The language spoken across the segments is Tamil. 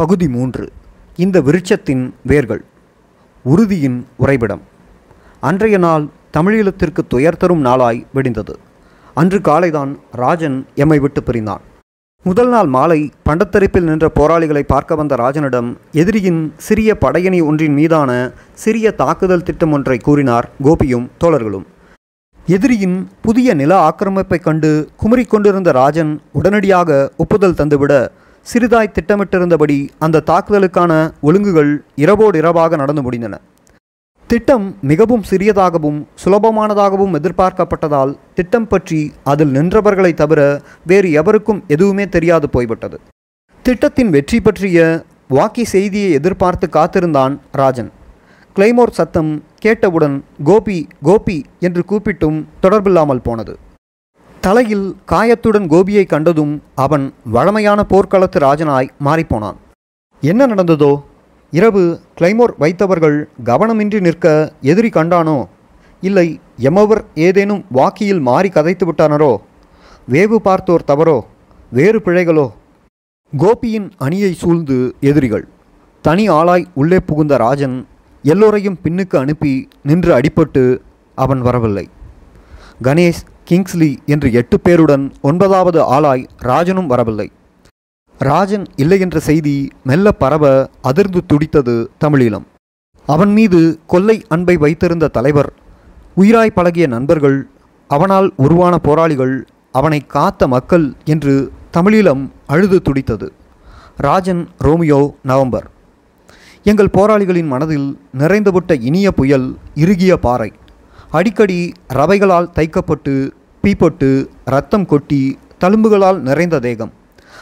பகுதி மூன்று. இந்த விருட்சத்தின் வேர்கள். உறுதியின் உறைவிடம். அன்றைய நாள் தமிழீழத்திற்கு துயர் தரும் நாளாய் விடிந்தது. அன்று காலைதான் ராஜன் எம்மை விட்டு பிரிந்தான். முதல் நாள் மாலை பண்டத்தரிப்பில் நின்ற போராளிகளை பார்க்க வந்த ராஜனிடம் எதிரியின் சிறிய படையணி ஒன்றின் மீதான சிறிய தாக்குதல் திட்டம் ஒன்றை கூறினார் கோபியும் தோழர்களும். எதிரியின் புதிய நில ஆக்கிரமிப்பைக் கண்டு குமரிக்கொண்டிருந்த ராஜன் உடனடியாக ஒப்புதல் தந்துவிட சிறிதாய் திட்டமிட்டிருந்தபடி அந்த தாக்குதலுக்கான ஒழுங்குகள் இரவோடு இரவாக நடந்து முடிந்தன. திட்டம் மிகவும் சிறியதாகவும் சுலபமானதாகவும் எதிர்பார்க்கப்பட்டதால் திட்டம் பற்றி அதில் நின்றவர்களை தவிர வேறு எவருக்கும் எதுவுமே தெரியாது போய்விட்டது. திட்டத்தின் வெற்றி பற்றிய வாக்கி செய்தியை எதிர்பார்த்து காத்திருந்தான் ராஜன். கிளைமோர் சத்தம் கேட்டவுடன் கோபி கோபி என்று கூப்பிட்டும் தொடர்பில்லாமல் போனது. தலையில் காயத்துடன் கோபியை கண்டதும் அவன் வழமையான போர்க்களத்து ராஜனாய் மாறிப்போனான். என்ன நடந்ததோ? இரவு கிளைமோர் வைத்தவர்கள் கவனமின்றி நிற்க எதிரி கண்டானோ? இல்லை எமவர் ஏதேனும் வாக்கியில் மாறி கதைத்து விட்டானரோ? வேவு பார்த்தோர் தவறோ? வேறு பிழைகளோ? கோபியின் அணியை சூழ்ந்து எதிரிகள் தனி ஆளாய் உள்ளே புகுந்த ராஜன் எல்லோரையும் பின்னுக்கு அனுப்பி நின்று அடிபட்டு அவன் வரவில்லை. கணேஷ் கிங்ஸ்லி என்று எட்டு பேருடன் ஒன்பதாவது ஆளாய் ராஜனும் வரவில்லை. ராஜன் இல்லை என்ற செய்தி மெல்ல பரவ அதிர்ந்து துடித்தது தமிழீழம். அவன் மீது கொல்லை அன்பை வைத்திருந்த தலைவர் உயிராய் பழகிய நண்பர்கள் அவனால் உருவான போராளிகள் அவனை காத்த மக்கள் என்று தமிழீழம் அழுது துடித்தது. Rajan Romeo November. எங்கள் போராளிகளின் மனதில் நிறைந்துவிட்ட இனிய புயல் இறுகிய பாறை. அடிக்கடி ரவைகளால் தைக்கப்பட்டு பீப்பட்டு ரத்தம் கொட்டி தழும்புகளால் நிறைந்த தேகம்.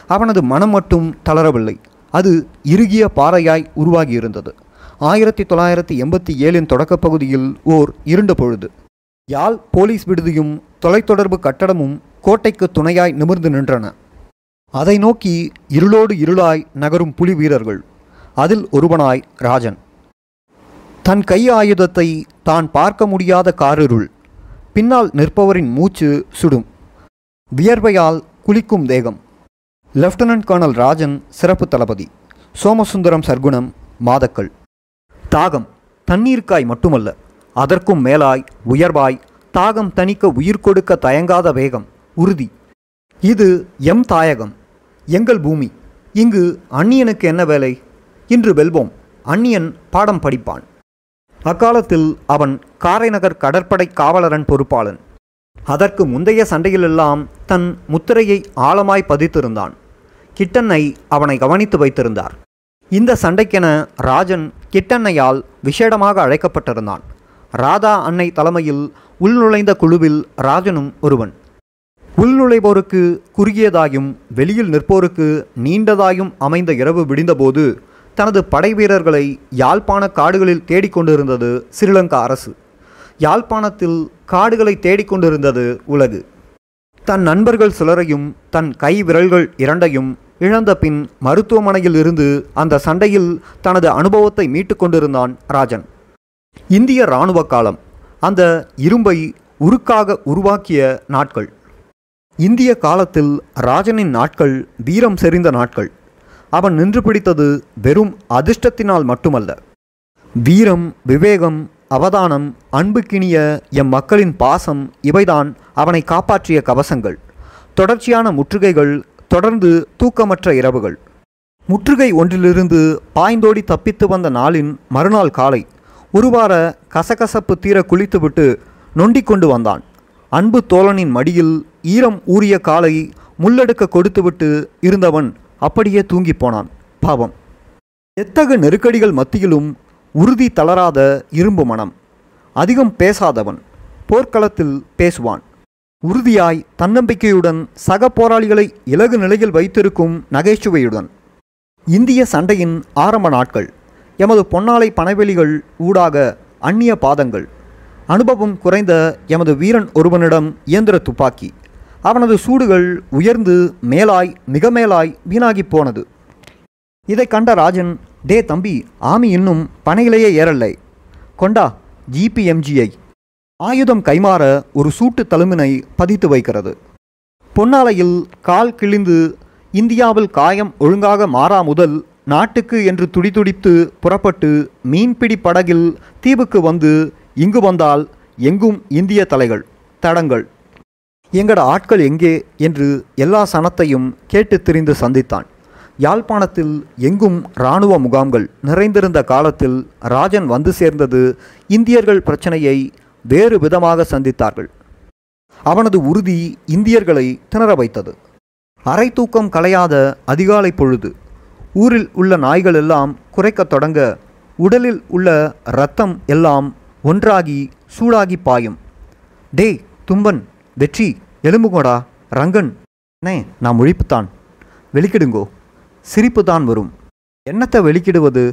அவனது மனம் மட்டும் தளரவில்லை. அது இறுகிய பாறையாய் உருவாகியிருந்தது. ஆயிரத்தி தொள்ளாயிரத்தி எண்பத்தி ஏழின் தொடக்கப் பகுதியில் ஓர் இருண்ட பொழுது. யாழ் போலீஸ் விடுதியும் தொலைத்தொடர்பு கட்டடமும் கோட்டைக்கு துணையாய் நிமிர்ந்து நின்றன. அதை நோக்கி இருளோடு இருளாய் நகரும் புலி வீரர்கள். அதில் ஒருவனாய் ராஜன். தன் கை ஆயுதத்தை தான் பார்க்க முடியாத காரிருள் பின்னால் நிற்பவரின் மூச்சு சுடும். வியர்வையால் குளிக்கும் தேகம். லெப்டினன்ட் கர்னல் ராஜன் சிறப்பு தளபதி. சோமசுந்தரம் சர்க்குணம் மாதக்கள் தாகம் தண்ணீருக்காய் மட்டுமல்ல அதற்கும் மேலாய் உயர்வாய் தாகம் தணிக்க உயிர் கொடுக்க தயங்காத வேகம் உறுதி. இது எம் தாயகம். எங்கள் பூமி. இங்கு அந்நியனுக்கு என்ன வேலை? இன்று வெல்வோம். அந்நியன் பாடம் படிப்பான். அக்காலத்தில் அவன் காரைநகர் கடற்படை காவலரன் பொறுப்பாளன். அதற்கு முந்தைய சண்டையிலெல்லாம் தன் முத்திரையை ஆழமாய் பதித்திருந்தான். கிட்டன்னை அவனை கவனித்து வைத்திருந்தார். இந்த சண்டைக்கென ராஜன் கிட்டன்னையால் விசேடமாக அழைக்கப்பட்டிருந்தான். ராதா அன்னை தலைமையில் உள்நுழைந்த குழுவில் ராஜனும் ஒருவன். உள்நுழைவோருக்கு குறுகியதாயும் வெளியில் நிற்போருக்கு நீண்டதாயும் அமைந்த இரவு விடிந்தபோது தனது படை வீரர்களை யாழ்ப்பாண காடுகளில் தேடிக்கொண்டிருந்தது ஸ்ரீலங்கா அரசு. யாழ்ப்பாணத்தில் காடுகளை தேடிக்கொண்டிருந்தது உலகு. தன் நண்பர்கள் சிலரையும் தன் கை விரல்கள் இரண்டையும் இழந்த பின் மருத்துவமனையில் இருந்து அந்த சண்டையில் தனது அனுபவத்தை மீட்டு கொண்டிருந்தான் ராஜன். இந்திய இராணுவ காலம் அந்த இரும்பை உருக்காக உருவாக்கிய நாட்கள். இந்திய காலத்தில் ராஜனின் நாட்கள் வீரம் செறிந்த நாட்கள். அவன் நின்று பிடித்தது வெறும் அதிர்ஷ்டத்தினால் மட்டுமல்ல. வீரம் விவேகம் அவதானம் அன்புக்கினிய எம் மக்களின் பாசம் இவைதான் அவனை காப்பாற்றிய கவசங்கள். தொடர்ச்சியான முற்றுகைகள் தொடர்ந்து தூக்கமற்ற இரவுகள். முற்றுகை ஒன்றிலிருந்து பாய்ந்தோடி தப்பித்து வந்த நாளின் மறுநாள் காலை ஒருவார கசகசப்பு தீர குளித்துவிட்டு நொண்டிக் கொண்டு வந்தான். அன்பு தோழனின் மடியில் ஈரம் ஊறிய காலை முள்ளெடுக்க கொடுத்துவிட்டு இருந்தவன் அப்படியே தூங்கிப் போனான். பாவம். எத்தகு நெருக்கடிகள் மத்தியிலும் உறுதி தளராத இரும்பு மனம். அதிகம் பேசாதவன் போர்க்களத்தில் பேசுவான். உறுதியாய் தன்னம்பிக்கையுடன் சக போராளிகளை இலகு நிலையில் வைத்திருக்கும் நகைச்சுவையுடன். இந்திய சண்டையின் ஆரம்ப நாட்கள். எமது பொன்னாலை பனைவெளிகள் ஊடாக அந்நிய பாதங்கள். அனுபவம் குறைந்த எமது வீரன் ஒருவனிடம் இயந்திர துப்பாக்கி. அவனது சூடுகள் உயர்ந்து மேலாய் மிக மேலாய் வீணாகிப் போனது. இதை கண்ட ராஜன் டே தம்பி ஆமி இன்னும் பனையிலேயே ஏறலை. கொண்டா ஜிபிஎம்ஜிஐ ஆயுதம் கைமாற ஒரு சூட்டு தழுமினை பதித்து வைக்கிறது. பொன்னாலையில் கால் கிழிந்து இந்தியாவில் காயம் ஒழுங்காக மாறா முதல் நாட்டுக்கு என்று துடிதுடித்து புறப்பட்டு மீன்பிடி படகில் தீவுக்கு வந்து இங்கு வந்தால் எங்கும் இந்திய தலைகள் தடங்கள். எங்கட ஆட்கள் எங்கே என்று எல்லா சனத்தையும் கேட்டு திரிந்து சந்தித்தான். யாழ்ப்பாணத்தில் எங்கும் இராணுவ முகாம்கள் நிறைந்திருந்த காலத்தில் ராஜன் வந்து சேர்ந்தது இந்தியர்கள் பிரச்சனையை வேறு விதமாக சந்தித்தார்கள். அவனது உறுதி இந்தியர்களை திணற வைத்தது. அரை தூக்கம் கலையாத அதிகாலை பொழுது ஊரில் உள்ள நாய்கள் எல்லாம் குறைக்கத் தொடங்க உடலில் உள்ள இரத்தம் எல்லாம் ஒன்றாகி சூடாகி பாயும். டேய் தும்பன் வெற்றி எலும்புகோடா ரங்கன். அண்ணே நான் முழிப்புத்தான். வெளிக்கிடுங்கோ. சிரிப்பு தான் வரும். என்னத்தை வெளிக்கிடுவது?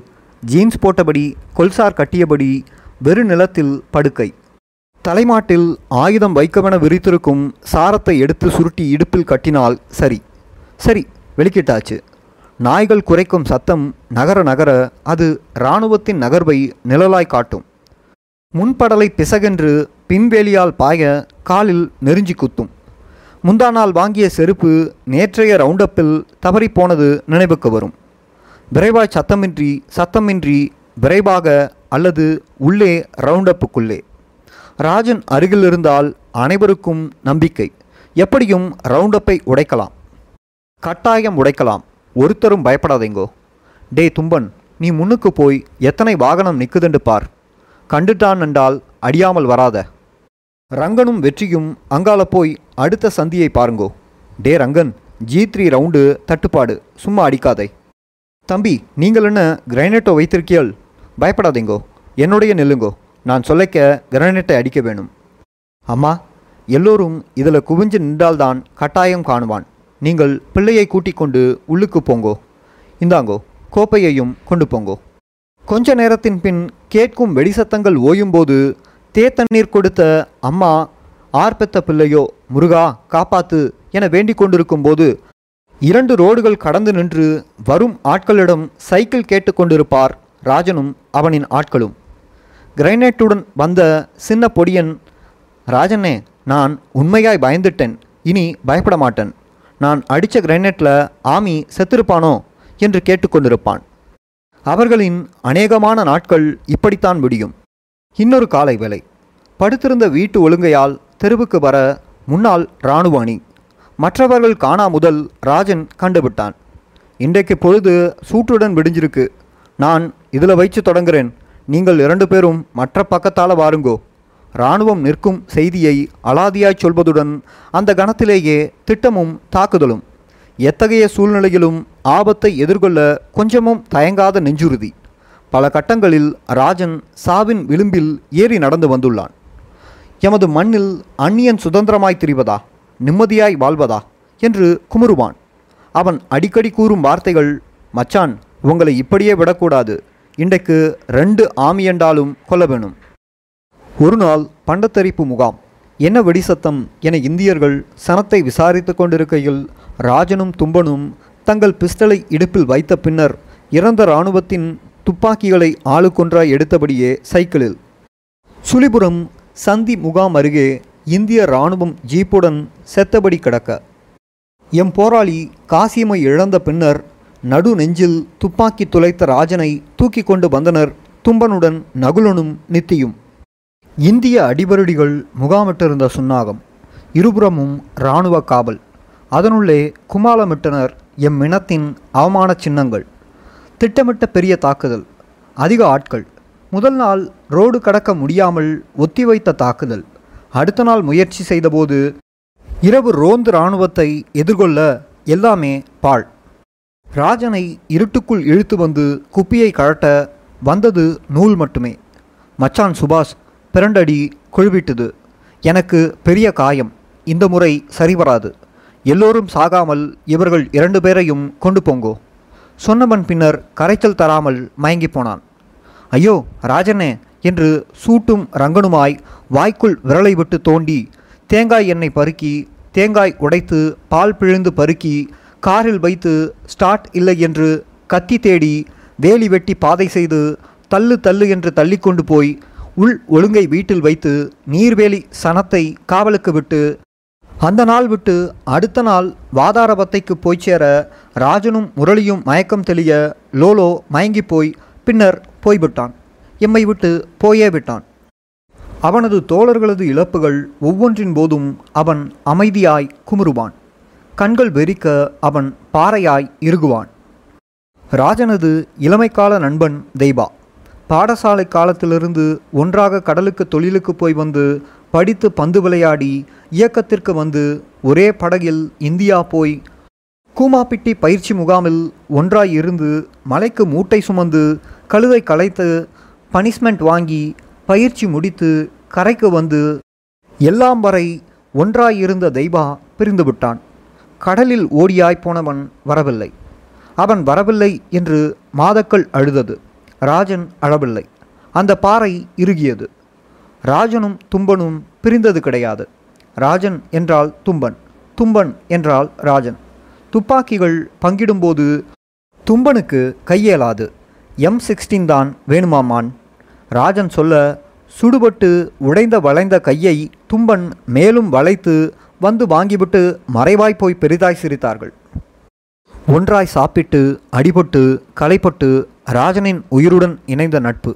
ஜீன்ஸ் போட்டபடி கொல்சார் கட்டியபடி வெறு நிலத்தில் படுக்கை. தலைமாட்டில் ஆயுதம் வைக்கவென விரித்திருக்கும் சாரத்தை எடுத்து சுருட்டி இடுப்பில் கட்டினால் சரி. சரி வெளிக்கிட்டாச்சு. நாய்கள் குறைக்கும் சத்தம் நகர நகர அது இராணுவத்தின் நகர்வை நிழலாய் காட்டும். முன்படலை பிசகென்று பின்வேலியால் பாய காலில் நெருஞ்சி குத்தும். முந்தா நாள் வாங்கிய செருப்பு நேற்றைய ரவுண்டப்பில் தவறிப்போனது நினைவுக்கு வரும். விரைவாய் சத்தமின்றி சத்தமின்றி விரைவாக அல்லது உள்ளே ரவுண்டப்புக்குள்ளே. ராஜன் அருகில் இருந்தால் அனைவருக்கும் நம்பிக்கை. எப்படியும் ரவுண்டப்பை உடைக்கலாம். கட்டாயம் உடைக்கலாம். ஒருத்தரும் பயப்படாதீங்கோ. டே தும்பன் நீ முன்னுக்கு போய் எத்தனை வாகனம் நிற்குதுண்டு பார். கண்டுட்டான் என்றால் அடியாமல் வராத. ரங்கனும் வெற்றியும் அங்கால போய் அடுத்த சந்தியை பாருங்கோ. டே ரங்கன் ஜி த்ரீ ரவுண்டு தட்டுப்பாடு சும்மா அடிக்காதே. தம்பி நீங்கள் என்ன கிரைனேட்டோ வைத்திருக்கியால்? பயப்படாதீங்கோ. என்னுடைய நெல்லுங்கோ. நான் சொல்லைக்க கிரானைட்டை அடிக்க வேணும். அம்மா எல்லோரும் இதில் குவிஞ்சு நின்றால்தான் கட்டாயம் காணுவான். நீங்கள் பிள்ளையை கூட்டிக் கொண்டு உள்ளுக்கு போங்கோ. இந்தாங்கோ கோப்பையையும் கொண்டு போங்கோ. கொஞ்ச நேரத்தின் பின் கேட்கும் வெடிசத்தங்கள் ஓயும்போது தேத்தண்ணீர் கொடுத்த அம்மா ஆர்பெத்த பிள்ளையோ முருகா காப்பாத்து என வேண்டிக் கொண்டிருக்கும் போது இரண்டு ரோடுகள் கடந்து நின்று வரும் ஆட்களிடம் சைக்கிள் கேட்டுக்கொண்டிருப்பார் ராஜனும் அவனின் ஆட்களும். கிரைனைட்டுடன் வந்த சின்ன பொடியன் ராஜனே நான் உண்மையாய் பயந்துட்டேன் இனி பயப்பட மாட்டேன். நான் அடித்த கிரைனேட்டில் ஆமி செத்திருப்பானோ? என்று கேட்டுக்கொண்டிருப்பான் அவர்களின் அநேகமான நாட்கள் இப்படித்தான் முடியும் இன்னொரு காலை வேலை படுத்திருந்த வீட்டு ஒழுங்கையால் தெருவுக்கு வர முன்னாள் இராணுவ அணி மற்றவர்கள் காணா முதல் ராஜன் கண்டுவிட்டான் இன்றைக்கு பொழுது சூட்டுடன் விடிஞ்சிருக்கு. நான் இதில் வைச்சு தொடங்குறேன். நீங்கள் இரண்டு பேரும் மற்ற பக்கத்தால் வாருங்கோ இராணுவம் நிற்கும் செய்தியை அலாதியாய் சொல்வதுடன் அந்த கணத்திலேயே திட்டமும் தாக்குதலும். எத்தகைய சூழ்நிலையிலும் ஆபத்தை எதிர்கொள்ள கொஞ்சமும் தயங்காத நெஞ்சுறுதி. பல கட்டங்களில் ராஜன் சாவின் விளிம்பில் ஏறி நடந்து வந்துள்ளான். எமது மண்ணில் அந்நியன் சுதந்திரமாய் திரிவதா? நிம்மதியாய் வாழ்வதா? என்று குமுறுவான். அவன் அடிக்கடி கூறும் வார்த்தைகள் மச்சான் உங்களை இப்படியே விடக்கூடாது. இன்றைக்கு ரெண்டு ஆமியண்டாலும் கொல்ல வேணும். ஒரு நாள் பண்டத்தரிப்பு முகாம். என்ன வெடிசத்தம் என இந்தியர்கள் சனத்தை விசாரித்து கொண்டிருக்கையில் ராஜனும் தும்பனும் தங்கள் பிஸ்டலை இடுப்பில் வைத்த பின்னர் இறந்த இராணுவத்தின் துப்பாக்கிகளை ஆளுக்கொன்றாய் எடுத்தபடியே சைக்கிளில். சுழிபுரம் சந்தி முகாம் அருகே இந்திய இராணுவம் ஜீப்புடன் செத்தபடி கிடக்க. எம் போராளி காசியமை இழந்த பின்னர் நடு நெஞ்சில் துப்பாக்கி துளைத்த ராஜனை தூக்கி கொண்டு வந்தனர் தும்பனுடன் நகுலனும் நித்தியும். இந்திய அடிபருடிகள் முகாமிட்டிருந்த சுன்னாகம். இருபுறமும் இராணுவ காவல். அதனுள்ளே குமாலமிட்டனர் எம் இனத்தின் அவமான சின்னங்கள். திட்டமிட்ட பெரிய தாக்குதல் அதிக ஆட்கள். முதல் நாள் ரோடு கடக்க முடியாமல் ஒத்திவைத்த தாக்குதல். அடுத்த நாள் முயற்சி செய்தபோது இரவு ரோந்து இராணுவத்தை எதிர்கொள்ள எல்லாமே பாழ். ராஜனை இருட்டுக்குள் இழுத்து வந்து குப்பியை கழட்ட வந்தது நூல் மட்டுமே. மச்சான் சுபாஷ் பிறண்டடி குழுவிட்டது. எனக்கு பெரிய காயம். இந்த முறை சரிவராது எல்லோரும் சாகாமல் இவர்கள் இரண்டு பேரையும் கொண்டு போங்கோ. சொன்னவன் பின்னர் கரைச்சல் தராமல் மயங்கி போனான். ஐயோ ராஜனே! என்று சூட்டும் ரங்கனுமாய் வாய்க்குள் விரலை விட்டு தோண்டி தேங்காய் எண்ணெய் பருக்கி தேங்காய் உடைத்து பால் பிழிந்து பருக்கி காரில் வைத்து ஸ்டார்ட் இல்லை என்று கத்தி தேடி வேலி வெட்டி பாதை செய்து தள்ளு தள்ளு என்று தள்ளிக்கொண்டு போய் உள் ஒழுங்கை வீட்டில் வைத்து நீர்வேலி சனத்தை காவலுக்கு விட்டு அந்த நாள் விட்டு அடுத்த நாள் வாதாரபத்தைக்கு போய் சேர ராஜனும் முரளியும் மயக்கம் தெளிய லோலோ மயங்கி போய் பின்னர் போய்விட்டான். எம்மை விட்டு போயே விட்டான். அவனது தோழர்களது இழப்புகள் ஒவ்வொன்றின் போதும் அவன் அமைதியாய் குமுறுவான். கண்கள் வெறிக்க அவன் பாறையாய் இறுகுவான். ராஜனது இளமைக்கால நண்பன் தெய்பா. பாடசாலை காலத்திலிருந்து ஒன்றாக கடலுக்கு தொழிலுக்கு போய் வந்து படித்து பந்து விளையாடி இயக்கத்திற்கு வந்து ஒரே படகில் இந்தியா போய் கூமாப்பிட்டி பயிற்சி முகாமில் ஒன்றாய் இருந்து மலைக்கு மூட்டை சுமந்து கழுதை கலைத்து பனிஷ்மெண்ட் வாங்கி பயிற்சி முடித்து கரைக்கு வந்து எல்லாம் வரை ஒன்றாயிருந்த தெய்வா பிரிந்து விட்டான். கடலில் ஓடியாய் போனவன் வரவில்லை. அவன் வரவில்லை என்று மாதக்கள் அழுதது. ராஜன் அழவில்லை. அந்த பாறை இறுகியது. ராஜனும் தும்பனும் பிரிந்தது கிடையாது. ராஜன் என்றால் தும்பன் தும்பன் என்றால் ராஜன். துப்பாக்கிகள் பங்கிடும்போது தும்பனுக்கு கையேலாது. எம் சிக்ஸ்டீன் தான் வேணுமாமான். ராஜன் சொல்ல சுடுபட்டு உடைந்த வளைந்த கையை தும்பன் மேலும் வளைத்து வந்து வாங்கிவிட்டு மறைவாய் போய் பெரிதாய் சிரித்தார்கள். ஒன்றாய் சாப்பிட்டு அடிபட்டு களைப்பட்டு ராஜனின் உயிருடன் இணைந்த நட்பு.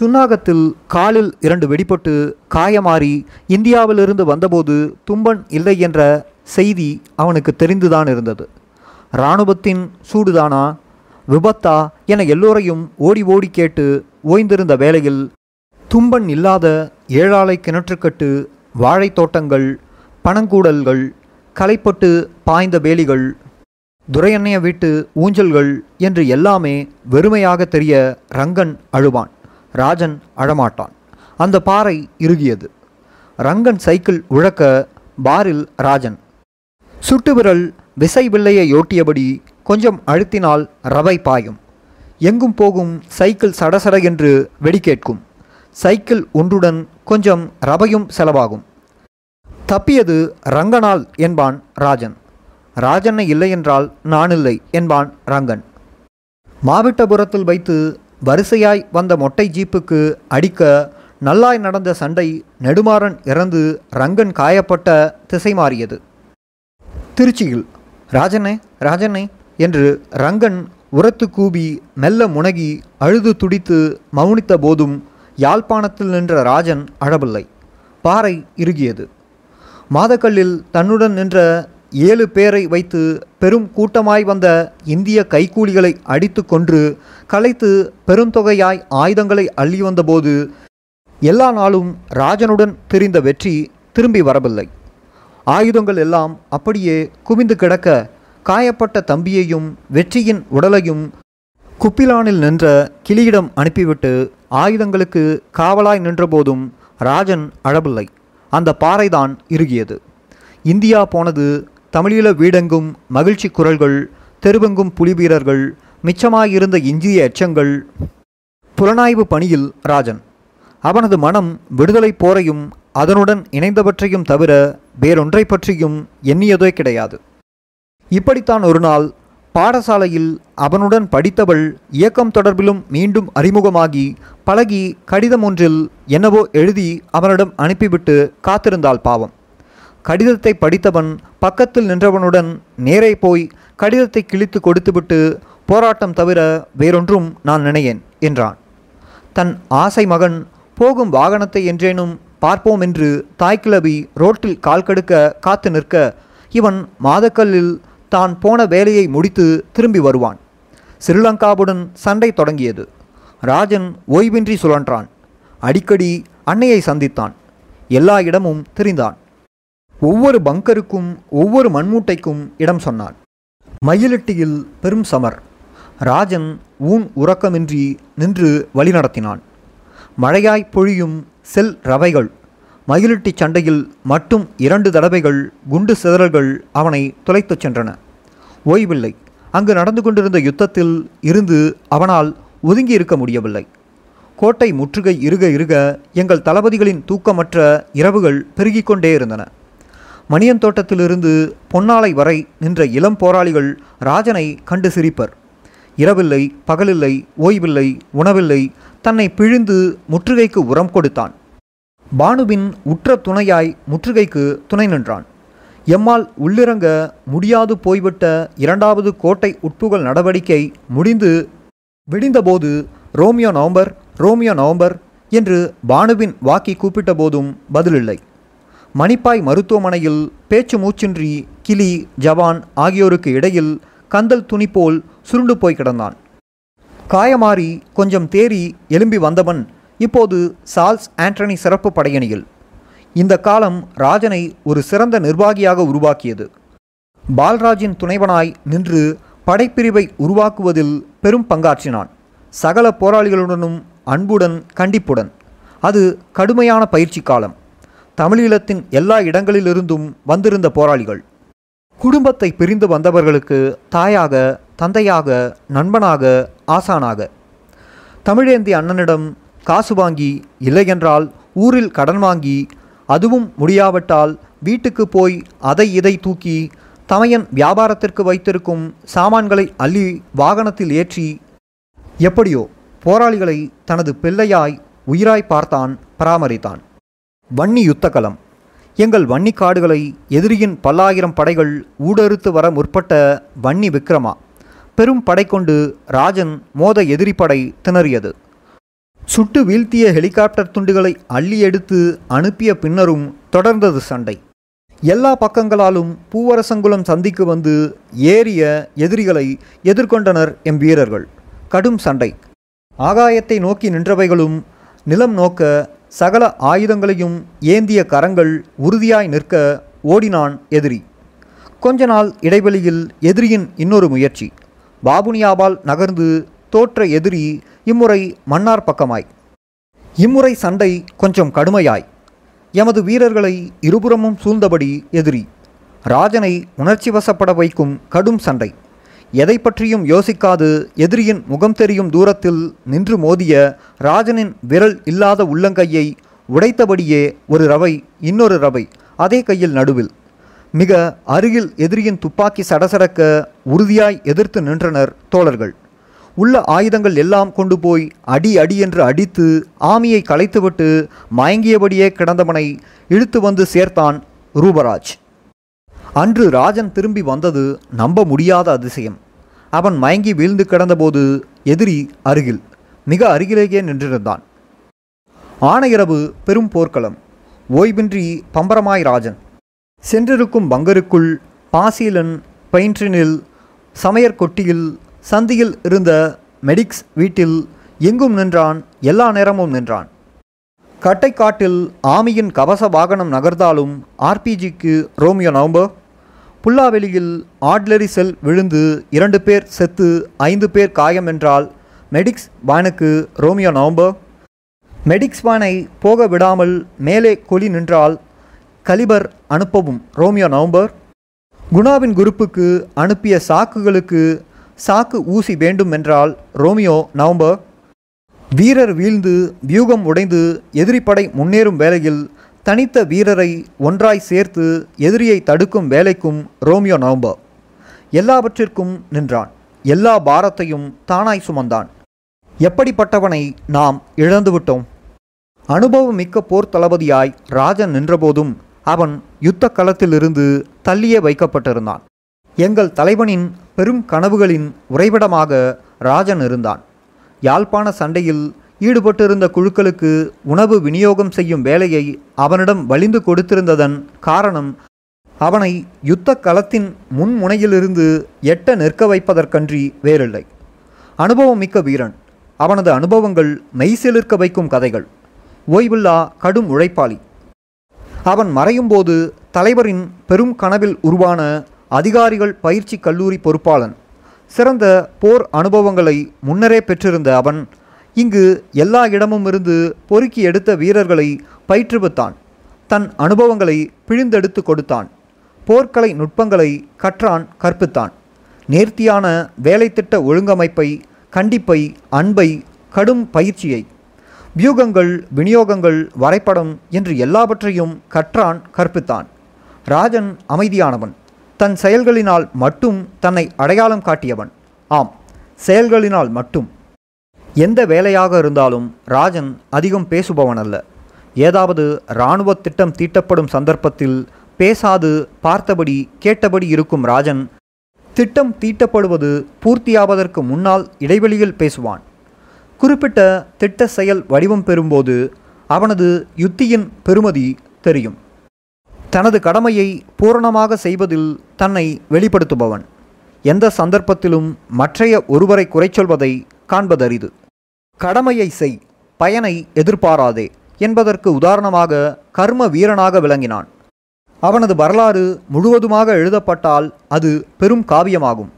சுன்னாகத்தில் காலில் இரண்டு வெடிப்பட்டு காயமாறி இந்தியாவிலிருந்து வந்தபோது தும்பன் இல்லை என்ற செய்தி அவனுக்கு தெரிந்துதான் இருந்தது. இராணுவத்தின் சூடுதானா? விபத்தா? என எல்லோரையும் ஓடி ஓடி கேட்டு ஓய்ந்திருந்த வேளையில் தும்பன் இல்லாத ஏழாலை கிணற்றுக்கட்டு வாழைத் தோட்டங்கள் பனங்கூடல்கள் களைப்பட்டு பாய்ந்த வேலிகள் துரையண்ணைய வீட்டு ஊஞ்சல்கள் என்று எல்லாமே வெறுமையாக தெரிய ரங்கன் அழுவான். ராஜன் அழமாட்டான். அந்த பாறை இறுகியது. ரங்கன் சைக்கிள் உழக்க பாரில் ராஜன். சுட்டுவிரல் விசை வில்லையை யோட்டியபடி கொஞ்சம் அழுத்தினால் ரவை பாயும். எங்கும் போகும் சைக்கிள் சடசட என்று வெடி கேட்கும் சைக்கிள் ஒன்றுடன் கொஞ்சம் ரவையும் செலவாகும். தப்பியது ரங்கனால் என்பான் ராஜன். ராஜனை இல்லை என்றால் நான் இல்லை என்பான் ரங்கன். மாவிட்டபுரத்தில் வைத்து வரிசையாய் வந்த மொட்டை ஜீப்புக்கு அடிக்க நல்லாய் நடந்த சண்டை நெடுமாறன் இறந்து ரங்கன் காயப்பட்ட திசை மாறியது. திருச்சியில் ராஜனே ராஜனே என்று ரங்கன் உரத்து கூபி மெல்ல முனகி அழுது துடித்து மௌனித்த போதும் யாழ்ப்பாணத்தில் நின்ற ராஜன் அழவில்லை. பாறை இறுகியது. மாதக்கல்லில் தன்னுடன் நின்ற ஏழு பேரை வைத்து பெரும் கூட்டமாய் வந்த இந்திய கைக்கூலிகளை அடித்து கொன்று கலைத்து பெருந்தொகையாய் ஆயுதங்களை அள்ளி வந்தபோது எல்லா நாளும் ராஜனுடன் தெரிந்த வெற்றி திரும்பி வரவில்லை. ஆயுதங்கள் எல்லாம் அப்படியே குவிந்து கிடக்க காயப்பட்ட தம்பியையும் வெற்றியின் உடலையும் குப்பிலானில் நின்ற கிளியிடம் அனுப்பிவிட்டு ஆயுதங்களுக்கு காவலாய் நின்றபோதும் ராஜன் அழவில்லை. அந்த பாறைதான் இறுகியது. இந்தியா போனது தமிழீழ வீடெங்கும் மகிழ்ச்சி குரல்கள் தெருவெங்கும் புலிவீரர்கள் மிச்சமாயிருந்த இந்திய எச்சங்கள். புலனாய்வு பணியில் ராஜன். அவனது மனம் விடுதலை போரையும் அதனுடன் இணைந்தவற்றையும் தவிர வேறொன்றை பற்றியும் எண்ணியதே கிடையாது. இப்படித்தான் ஒரு நாள் பாடசாலையில் அவனுடன் படித்தவள் இயக்கம் தொடர்பிலும் மீண்டும் அறிமுகமாகி பழகி கடிதம் ஒன்றில் என்னவோ எழுதி அவனிடம் அனுப்பிவிட்டு காத்திருந்தாள் பாவம். கடிதத்தை படித்தவன் பக்கத்தில் நின்றவனுடன் நேரே போய் கடிதத்தை கிழித்து கொடுத்துவிட்டு போராட்டம் தவிர வேறொன்றும் நான் நினையேன் என்றான். தன் ஆசை மகன் போகும் வாகனத்தை என்றேனும் பார்ப்போம் என்று தாய்க்கிழவி ரோட்டில் கால் கடுக்க காத்து நிற்க இவன் மாதக்கல்லில் தான் போன வேலையை முடித்து திரும்பி வருவான். ஸ்ரீலங்காவுடன் சண்டை தொடங்கியது. ராஜன் ஓய்வின்றி சுழன்றான். அடிக்கடி அன்னையை சந்தித்தான். எல்லா இடமும் திரிந்தான். ஒவ்வொரு பங்கருக்கும் ஒவ்வொரு மண்மூட்டைக்கும் இடம் சொன்னான் மயிலிட்டியில் பெரும் சமர். ராஜன் ஊன் உறக்கமின்றி நின்று வழிநடத்தினான் மழையாய் பொழியும் செல் ரவைகள் மயிலிட்டி சண்டையில் மட்டும் இரண்டு தடவைகள் குண்டு சிதறல்கள் அவனை துளைத்துச் சென்றன. ஓய்வில்லை. அங்கு நடந்து கொண்டிருந்த யுத்தத்தில் இருந்து அவனால் ஒதுங்கி இருக்க முடியவில்லை. கோட்டை முற்றுகை இருக இருக எங்கள் தளபதிகளின் தூக்கமற்ற இரவுகள் பெருகிக் கொண்டே இருந்தன. மணியன் தோட்டத்திலிருந்து பொன்னாலை வரை நின்ற இளம் போராளிகள் ராஜனை கண்டு சிரிப்பர். இரவில்லை பகலில்லை ஓய்வில்லை உணவில்லை தன்னை பிழிந்து முற்றுகைக்கு உரம் கொடுத்தான். பானுவின் உற்ற துணையாய் முற்றுகைக்கு துணை நின்றான். எம்மால் உள்ளிறங்க முடியாது போய்விட்ட இரண்டாவது கோட்டை உட்புகல் நடவடிக்கை முடிந்து விடிந்தபோது ரோமியோ நவம்பர் ரோமியோ நவம்பர் என்று பானுவின் வாக்கி கூப்பிட்ட போதும் பதிலில்லை. மணிப்பாய் மருத்துவமனையில் பேச்சு மூச்சின்றி கிளி ஜவான் ஆகியோருக்கு இடையில் கந்தல் துணி போல் சுருண்டு போய் கிடந்தான். காயமாறி கொஞ்சம் தேறி எலும்பி வந்தவன் இப்போது சால்ஸ் ஆண்டனி சிறப்பு படையணியில். இந்த காலம் ராஜனை ஒரு சிறந்த நிர்வாகியாக உருவாக்கியது. பால்ராஜின் துணைவனாய் நின்று படைப்பிரிவை உருவாக்குவதில் பெரும் பங்காற்றினான். சகல போராளிகளுடனும் அன்புடன் கண்டிப்புடன். அது கடுமையான பயிற்சி காலம். தமிழீழத்தின் எல்லா இடங்களிலிருந்தும் வந்திருந்த போராளிகள். குடும்பத்தை பிரிந்து வந்தவர்களுக்கு தாயாக தந்தையாக நண்பனாக ஆசானாக. தமிழேந்தி அண்ணனிடம் காசு வாங்கி இல்லையென்றால் ஊரில் கடன் வாங்கி அதுவும் முடியாவிட்டால் வீட்டுக்கு போய் அதை இதை தூக்கி தமையன் வியாபாரத்திற்கு வைத்திருக்கும் சாமான்களை அள்ளி வாகனத்தில் ஏற்றி எப்படியோ போராளிகளை தனது பிள்ளையாய் உயிராய் பார்த்தான் பராமரித்தான். வன்னி யுத்தகலம் எங்கள் வன்னி காடுகளை எதிரியின் பல்லாயிரம் படைகள் ஊடறுத்து வர முற்பட்ட வன்னி விக்ரமா பெரும் படை கொண்டு ராஜன் மோத எதிரி படை திணறியது. சுட்டு வீழ்த்திய ஹெலிகாப்டர் துண்டுகளை அள்ளி எடுத்து அனுப்பிய பின்னரும் தொடர்ந்தது சண்டை. எல்லா பக்கங்களாலும் பூவரசங்குளம் சந்திக்கு வந்து ஏறிய எதிரிகளை எதிர்கொண்டனர் எம் வீரர்கள். கடும் சண்டை. ஆகாயத்தை நோக்கி நின்றவைகளும் நிலம் நோக்க சகல ஆயுதங்களையும் ஏந்திய கரங்கள் உறுதியாய் நிற்க ஓடினான் எதிரி. கொஞ்ச நாள் இடைவெளியில் எதிரியின் இன்னொரு முயற்சி. பாபுனியாபால் நகர்ந்து தோற்ற எதிரி இம்முறை மன்னார் பக்கமாய். இம்முறை சண்டை கொஞ்சம் கடுமையாய். எமது வீரர்களை இருபுறமும் சூழ்ந்தபடி எதிரி. ராஜனை உணர்ச்சி வசப்பட வைக்கும் கடும் சண்டை. எதை பற்றியும் யோசிக்காது. எதிரியின் முகம் தெரியும் தூரத்தில் நின்று மோதிய ராஜனின் விரல் இல்லாத உள்ளங்கையை உடைத்தபடியே ஒரு ரவை இன்னொரு ரவை அதே கையில் நடுவில். மிக அருகில் எதிரியின் துப்பாக்கி சடசடக்க உறுதியாய் எதிர்த்து நின்றனர் தோழர்கள். உள்ள ஆயுதங்கள் எல்லாம் கொண்டு போய் அடி அடி என்று அடித்து ஆமியை களைத்துவிட்டு மயங்கியபடியே கிடந்தவனை இழுத்து வந்து சேர்த்தான் ரூபராஜ். அன்று ராஜன் திரும்பி வந்தது நம்ப முடியாத அதிசயம். அவன் மயங்கி வீழ்ந்து கிடந்தபோது எதிரி அருகில் மிக அருகிலேயே நின்றிருந்தான். ஆனையிரவு பெரும் போர்க்களம். ஓய்வின்றி பம்பரமாய் ராஜன். சென்றிருக்கும் பங்கருக்குள் பாசீலன் பெயின்ட்ரினில் சமையற் கொட்டியில் சந்தியில் இருந்த மெடிக்ஸ் வீட்டில் எங்கும் நின்றான் எல்லா நேரமும் நின்றான். கட்டைக்காட்டில் ஆமியின் கவச வாகனம் நகர்ந்தாலும் ஆர்பிஜிக்கு ரோமியோ நவம்பர் புல்லாவெளியில் ஆட்லரி செல் விழுந்து இரண்டு பேர் செத்து ஐந்து பேர் காயம் என்றால் மெடிக்ஸ் வானுக்கு ரோமியோ நவம்பர். மெடிக்ஸ் வானை போக விடாமல் மேலே கொலி நின்றால் கலிபர் அனுப்பவும் ரோமியோ நவம்பர். குணாவின் குரூப்புக்கு அனுப்பிய சாக்குகளுக்கு சாக்கு ஊசி வேண்டும் என்றால் ரோமியோ நவம்பர். வீரர் வீழ்ந்து வியூகம் உடைந்து எதிரிப்படை முன்னேறும் வேளையில் தனித்த வீரரை ஒன்றாய் சேர்த்து எதிரியை தடுக்கும் வேலைக்கும் ரோமியோ நவம்பர் எல்லாவற்றிற்கும் நின்றான். எல்லா பாரத்தையும் தானாய் சுமந்தான். எப்படிப்பட்டவனை நாம் இழந்துவிட்டோம் அனுபவம் மிக்க போர் தளபதியாய் ராஜன் நின்றபோதும் அவன் யுத்த களத்திலிருந்து தள்ளியே வைக்கப்பட்டிருந்தான். எங்கள் தலைவனின் பெரும் கனவுகளின் உறைவிடமாக ராஜன் இருந்தான். யாழ்ப்பாண சண்டையில் ஈடுபட்டிருந்த குழுக்களுக்கு உணவு விநியோகம் செய்யும் வேலையை அவனிடம் வலிந்து கொடுத்திருந்ததன் காரணம் அவனை யுத்த களத்தின் முன்முனையிலிருந்து எட்ட நிற்க வைப்பதற்கன்றி வேறில்லை. அனுபவம் மிக்க வீரன். அவனது அனுபவங்கள் மெய்சிலிருக்க வைக்கும் கதைகள். ஓய்வில்லா கடும் உழைப்பாளி. அவன் மறையும்போது தலைவரின் பெரும் கனவில் உருவான அதிகாரிகள் பயிற்சி கல்லூரி பொறுப்பாளன். சிறந்த போர் அனுபவங்களை முன்னரே பெற்றிருந்த அவன் இங்கு எல்லா இடமும் இருந்து பொறுக்கி எடுத்த வீரர்களை பயிற்றுவித்தான். தன் அனுபவங்களை பிழிந்தெடுத்து கொடுத்தான். போர்க்கலை நுட்பங்களை கற்றான் கற்பித்தான். நேர்த்தியான வேலைத்திட்ட ஒழுங்கமைப்பை கண்டிப்பை அன்பை கடும் பயிற்சியை வியூகங்கள் விநியோகங்கள் வரைபடம் என்று எல்லாவற்றையும் கற்றான் கற்பித்தான். ராஜன் அமைதியானவன். தன் செயல்களினால் மட்டும் தன்னை அடையாளம் காட்டியவன். ஆம் செயல்களினால் மட்டும். எந்த வேலையாக இருந்தாலும் ராஜன் அதிகம் பேசுபவன் அல்ல ஏதாவது இராணுவ திட்டம் தீட்டப்படும் சந்தர்ப்பத்தில் பேசாது பார்த்தபடி கேட்டபடி இருக்கும் ராஜன் திட்டம் தீட்டப்படுவது பூர்த்தியாவதற்கு முன்னால் இடைவெளியில் பேசுவான். குறிப்பிட்ட திட்ட செயல் வடிவம் பெறும்போது அவனது யுத்தியின் பெருமதி தெரியும். தனது கடமையை பூரணமாக செய்வதில் தன்னை வெளிப்படுத்துபவன். எந்த சந்தர்ப்பத்திலும் மற்றைய ஒருவரை குறைச்சொல்வதை காண்பதரிது. கடமையை செய் பயனை எதிர்பாராதே என்பதற்கு உதாரணமாக கர்ம வீரனாக விளங்கினான். அவனது வரலாறு முழுவதுமாக எழுதப்பட்டால் அது பெரும் காவியமாகும்.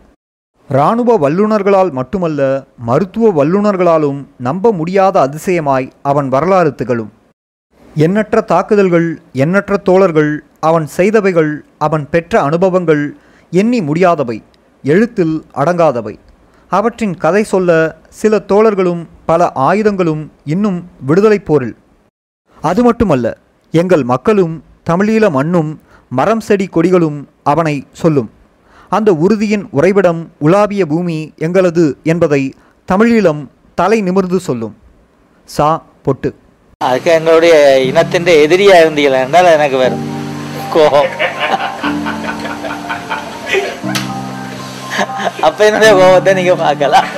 இராணுவ வல்லுநர்களால் மட்டுமல்ல மருத்துவ வல்லுநர்களாலும் நம்ப முடியாத அதிசயமாய் அவன் வரலாறு திகழும். எண்ணற்ற தாக்குதல்கள் எண்ணற்ற தோழர்கள் அவன் செய்தவைகள் அவன் பெற்ற அனுபவங்கள் எண்ணி முடியாதவை எழுத்தில் அடங்காதவை. அவற்றின் கதை சொல்ல சில தோழர்களும் பல ஆயுதங்களும் இன்னும் விடுதலைப் போரில். அது மட்டுமல்ல எங்கள் மக்களும் தமிழீழ மண்ணும் மரம் செடி கொடிகளும் அவனை சொல்லும். அந்த உறுதியின் உறைவிடம் உலாவிய பூமி எங்களது என்பதை தமிழீழம் தலை நிமிர்ந்து சொல்லும். சா பொட்டு. அதுக்கு எங்களுடைய இனத்தின் எதிரியா இருந்தீங்களா என்றால் எனக்கு வேறு கோபம். அப்ப என்னுடைய கோபத்தை நீங்க பார்க்கலாம்.